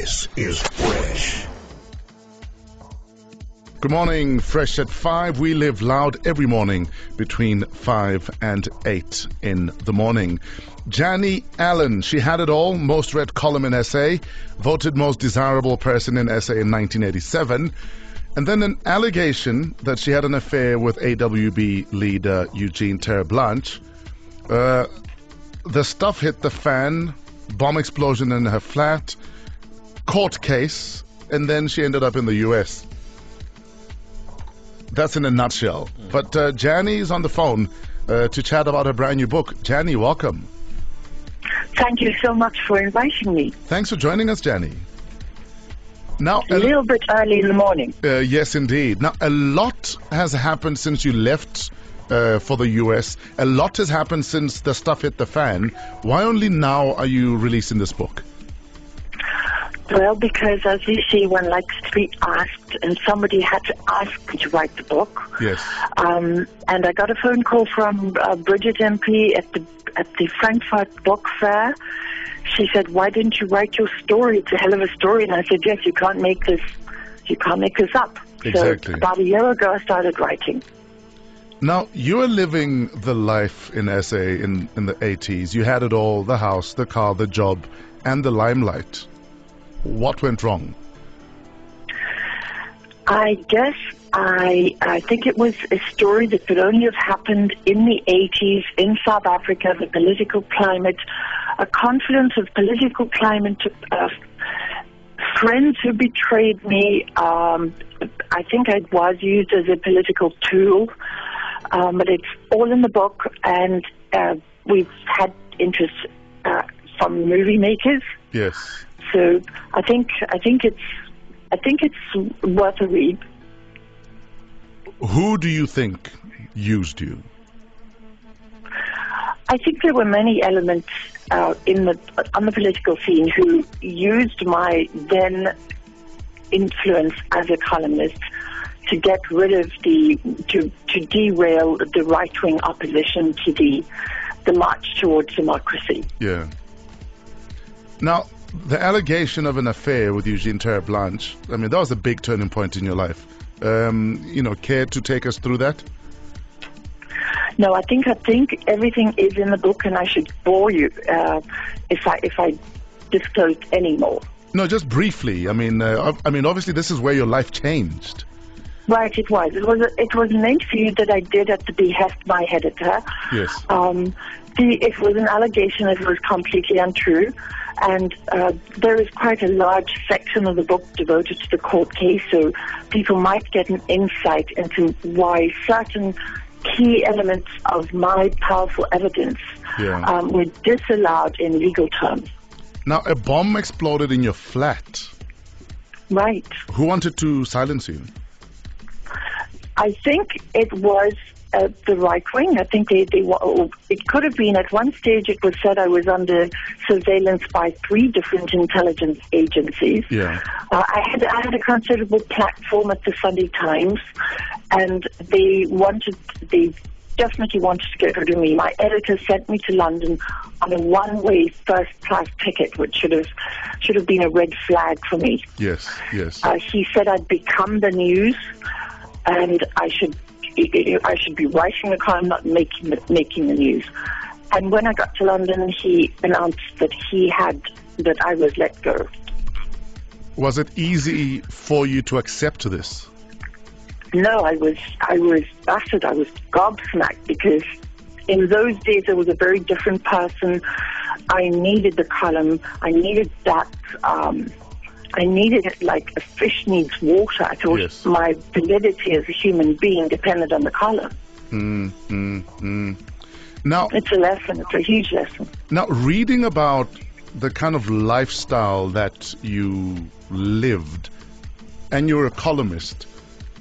This is Fresh. Good morning, Fresh at 5. We live loud every morning between 5 and 8 in the morning. Jani Allan, she had it all, most read column in SA, voted most desirable person in SA in 1987, and then an allegation that she had an affair with AWB leader Eugene Terre'Blanche. Uh, the stuff hit the fan, bomb explosion in her flat, court case, and then she ended up in the US. That's in a nutshell. But uh, is on the phone uh, to chat about her brand new book. Jani, welcome. Thank you so much for inviting me. Thanks for joining us, Jani. Now, A little bit early in the morning. Uh, yes, indeed. Now, a lot has happened since you left uh, for the US. A lot has happened since the stuff hit the fan. Why only now are you releasing this book? Well, because as you see, one likes to be asked, and somebody had to ask me to write the book. Yes. Um, and I got a phone call from uh, Bridget Impey at the at the Frankfurt Book Fair. She said, "Why didn't you write your story? It's a hell of a story." And I said, "Yes, you can't make this. You can't make this up." Exactly. So about a year ago, I started writing. Now, you were living the life in SA in, in the 80s. You had it all the house, the car, the job, and the limelight. What went wrong? I guess I I think it was a story that could only have happened in the 80s in South Africa, the political climate, a confluence of political climate, uh, friends who betrayed me. Um, I think I was used as a political tool, um, but it's all in the book, and uh, we've had interest uh, from movie makers. Yes. So I think I think it's I think it's worth a read. Who do you think used you? I think there were many elements uh, in the on the political scene who used my then influence as a columnist to get rid of the to to derail the right wing opposition to the the march towards democracy. Yeah. Now, the allegation of an affair with Eugene Terre'Blanche, I mean, that was a big turning point in your life. Um, you know, care to take us through that? No, I think I think everything is in the book, and I should bore you uh, if I if I disclose any more. No, just briefly. I mean, uh, I mean, obviously, this is where your life changed. Right, it was. It was. It was an interview that I did at the behest of my editor. Yes. Um, the, it was an allegation that was completely untrue, and uh, there is quite a large section of the book devoted to the court case, so people might get an insight into why certain key elements of my powerful evidence Yeah. um, were disallowed in legal terms. Now, a bomb exploded in your flat. Right. Who wanted to silence you? I think it was uh, the right wing. I think they, they it could have been at one stage. It was said I was under surveillance by three different intelligence agencies. Yeah. Uh, I had I had a considerable platform at the Sunday Times, and they wanted they definitely wanted to get rid of me. My editor sent me to London on a one-way first-class ticket, which should have should have been a red flag for me. Yes, yes. Uh, he said I'd become the news, and I should I should be writing the column, not making the, making the news. And when I got to London, he announced that he had that I was let go. Was it easy for you to accept this? No, I was I was battered. I was gobsmacked because in those days I was a very different person. I needed the column. I needed that. Um, I needed it like a fish needs water. I thought Yes. my validity as a human being depended on the column. Mm, mm, mm. Now, It's a lesson. It's a huge lesson. now, reading about the kind of lifestyle that you lived, and you're a columnist,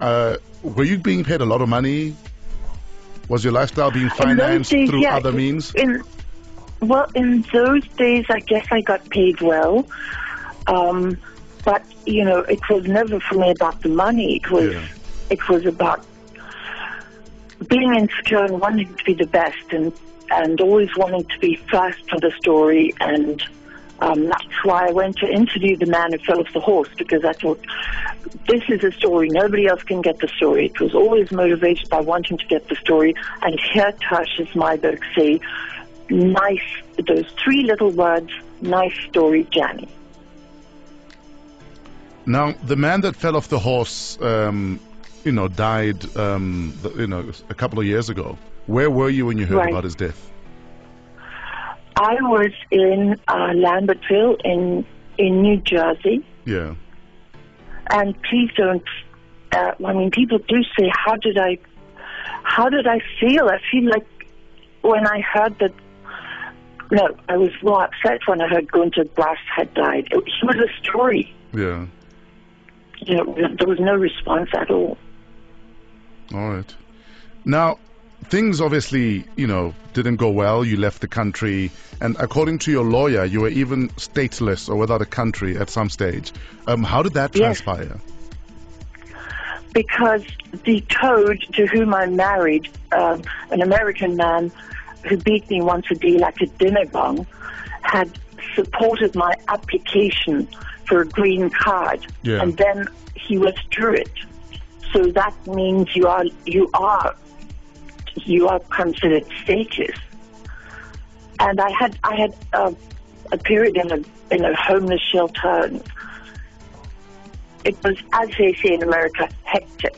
uh, were you being paid a lot of money? Was your lifestyle being financed days, through yeah, other means? In well, in those days, I guess I got paid well, um, but you know, it was never for me about the money. It was Yeah. it was about being insecure and wanting to be the best, and and always wanting to be first for the story, and Um, that's why I went to interview the man who fell off the horse because I thought this is a story. Nobody else can get the story. It was always motivated by wanting to get the story. And here Tertius Myburgh say, nice, those three little words, nice story, Jani. Now, the man that fell off the horse, um, you know, died, um, you know, a couple of years ago. Where were you when you heard Right. about his death? I was in uh, Lambertville in in New Jersey, Yeah. and please don't. Uh, I mean, people do say, "How did I? How did I feel?" I feel like when I heard that. No, I was more upset when I heard Gunter Grass had died. It, he was a story. Yeah. You know, there was no response at all. All right. Now, things obviously, you know, didn't go well. You left the country, and according to your lawyer, you were even stateless or without a country at some stage. Um, how did that Yes. transpire? because the toad to whom I married, um, an American man who beat me once a day like a dinner gong, had supported my application for a green card, Yeah. and then he withdrew it. So that means you are you are you are considered stateless. And I had I had uh, a period in a in a homeless shelter. And it was, as they say in America, hectic.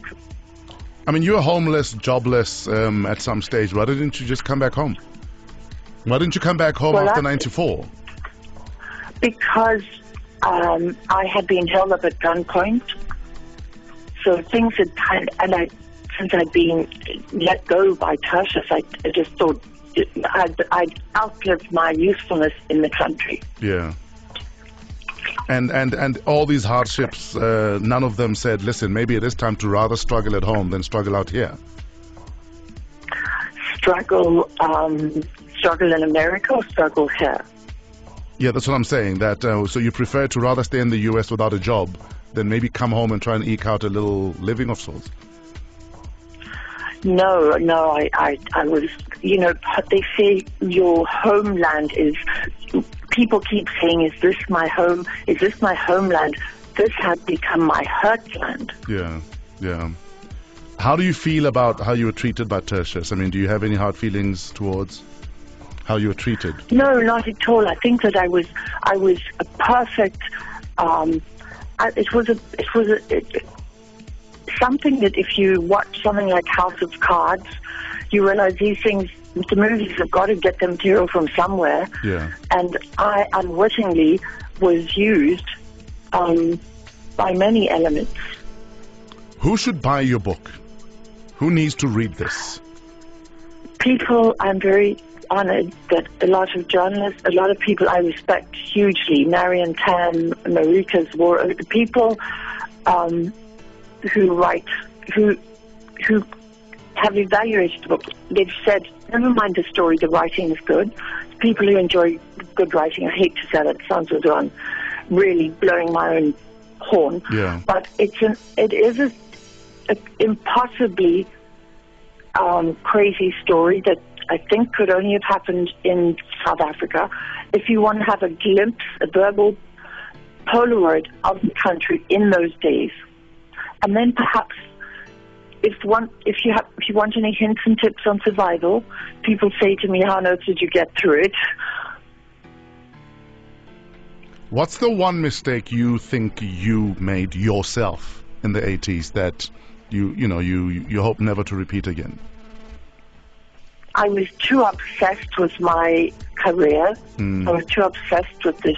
I mean, you were homeless, jobless um, at some stage. Why didn't you just come back home? Why didn't you come back home Well, after '94? because um, I had been held up at gunpoint. So things had kind and I, since I'd been let go by Tertius, I, I just thought I'd, I'd outlived my usefulness in the country. Yeah. And and and all these hardships, uh, none of them said, "Listen, maybe it is time to rather struggle at home than struggle out here." Struggle, um, struggle in America or struggle here. Yeah, that's what I'm saying. That uh, so you prefer to rather stay in the U.S. without a job than maybe come home and try and eke out a little living of sorts. No, no, I, I, I was, you know, they say your homeland is, people keep saying, is this my home? Is this my homeland? This had become my hurtland. Yeah, yeah. How do you feel about how you were treated by Tertius? I mean, do you have any hard feelings towards how you were treated? No, not at all. I think that I was, I was a perfect, um, I, it was a, it was a, it, something that if you watch something like House of Cards, you realize these things, the movies have got to get the material from somewhere. Yeah, and I unwittingly was used um, by many elements. who should buy your book? Who needs to read this? People, I'm very honored that a lot of journalists, a lot of people I respect hugely, Marianne Thamm, Marika Sboros, people um, who write, who who have evaluated the book. They've said, never mind the story, the writing is good. People who enjoy good writing, I hate to say that, it sounds as though I'm really blowing my own horn. Yeah. But it's an, it is a, a impossibly um, crazy story that I think could only have happened in South Africa. If you want to have a glimpse, a verbal Polaroid of the country in those days, and then perhaps if one, if you have, if you want any hints and tips on survival, people say to me, "How on earth did you get through it?" What's the one mistake you think you made yourself in the 80s that you you know you you hope never to repeat again? I was too obsessed with my career. Mm. I was too obsessed with this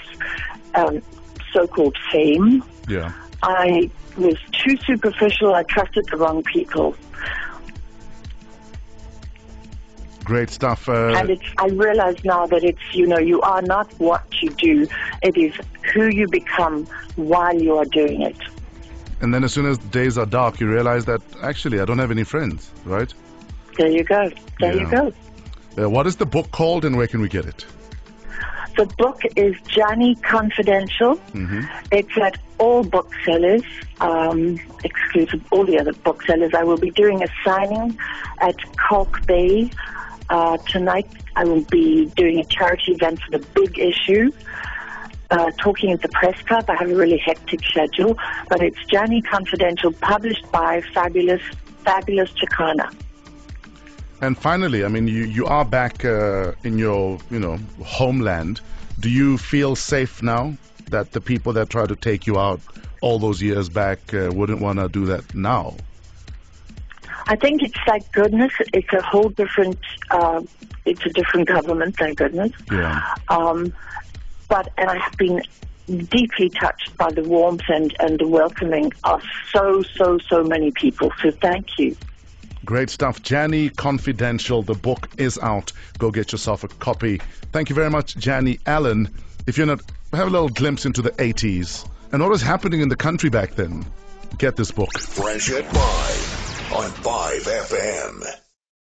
um, so-called fame. Yeah. I was too superficial. I trusted the wrong people, Great stuff. Uh, and it's. I realize now that it's. You know, you are not what you do. It is who you become while you are doing it. And then as soon as days are dark, you realize that actually I don't have any friends, right? There you go. There you go. Uh, what is the book called and where can we get it? The book is Jani Confidential. hmm It's at all booksellers, um, exclusive all the other booksellers. I will be doing a signing at Kalk Bay uh, tonight. I will be doing a charity event for the big issue. Uh, talking at the press club. I have a really hectic schedule, but it's Jani Confidential, published by Fabulous, Fabulous Jacana. And finally, I mean, you, you are back uh, in your, you know, homeland. Do you feel safe now that the people that tried to take you out all those years back uh, wouldn't want to do that now? I think it's like goodness. It's a whole different. Uh, it's a different government, thank goodness. Yeah. Um, but and I have been deeply touched by the warmth and, and the welcoming of so so so many people. So thank you. Great stuff. Jani Confidential. The book is out. Go get yourself a copy. Thank you very much, Jani Allan. If you're not, have a little glimpse into the 80s and what was happening in the country back then. Get this book. Fresh at 5 on 5FM.